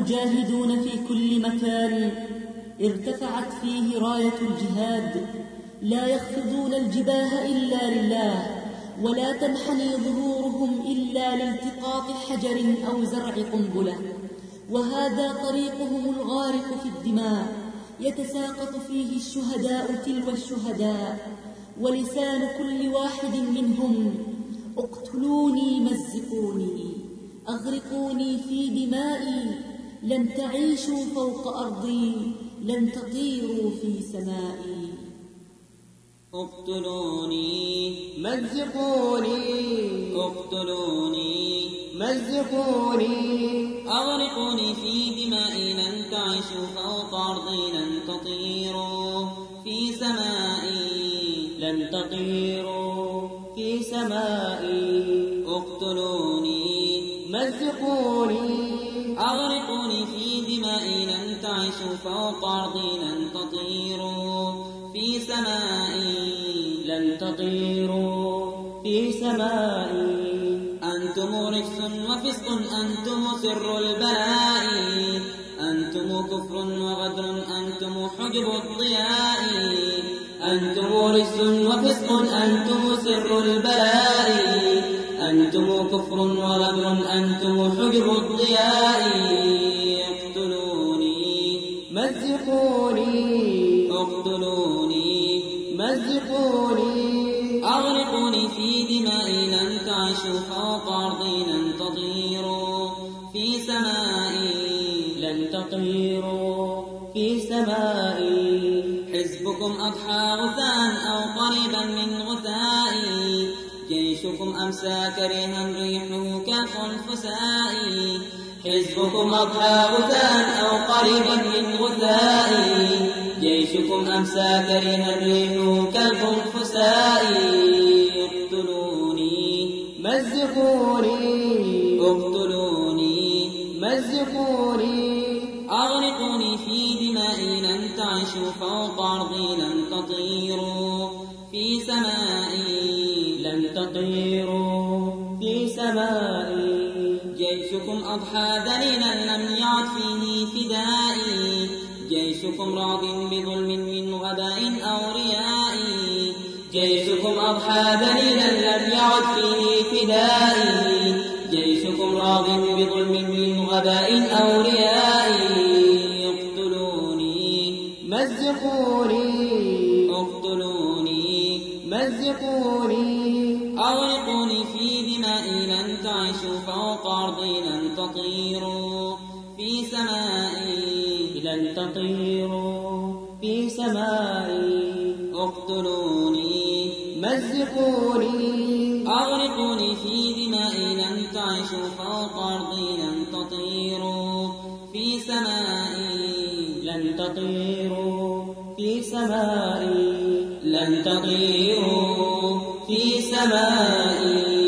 المجاهدون في كل مكان ارتفعت فيه راية الجهاد. لا يخفضون الجباه إلا لله ولا تنحني ظهورهم إلا لالتقاط حجر أو زرع قنبلة. وهذا طريقهم الغارق في الدماء يتساقط فيه الشهداء تلو الشهداء. ولسان كل واحد منهم اقتلوني مزقوني أغرقوني في دمائي. لن تعيشوا فوق أرضي لن تطيروا في سمائي اقتلوني مزقوني. اقتلوني مزقوني. أغرقوني في دمائي لن تعيشوا فوق أرضي لن تطيروا في سمائي لن تطيروا في سمائي مزقوني أغرقوني في دمائي لن تعيشوا فوق أرضي لن تطيروا في سمائي لن تطيروا في سمائي. أنتم رجس وفسق أنتم سر البلاء. أنتم كفر وغدر أنتم حجب الضياء. أنتم رجس وفسق أنتم سر البلاء. أنتم كفر وغدر أنتم حجب الضياء. اقتلوني. مزقوني اقتلوني. مزقوني أغرقوني في دمائي لن تعيشوا فوق أرضي لن تطيروا. في سمائي لن تطيروا. في سمائي حزبكم أضحى غثاء أو قريبا من غثائي. جيشكم أمسى كريها ريحه كالخنفساء حزبكم أضحى غثاء أو قريبا من غثائي. جيشكم أمسى كريها ريحه كالخنفساء اقتلوني. مزقوني. اقتلوني. مزقوني. أغرقوني في دمائي لن تعيشوا فوق أرضي لن تطيروا. في سمائي لن تطيروا في سمائي جيشكم أضحى دليلا لم يعد فيه فدائي جيشكم راض بظلم من غباء أو رياء. جيشكم أضحى دليلا لم يعد فيه فدائي جيشكم راض بظلم من غباء أو رياء. مزقوني اقتلوني مزقوني. أغرقوني في دمائي لن تعيشوا فوق أرضي لن تطيروا في سمائي لن تطيروا في سمائي. اقتلوني مزقوني. أغرقوني في دمائي لن تعيشوا فوق أرضي لن تطيروا في سمائي لن تطيروا في سمائي لن تطيروا في سمائي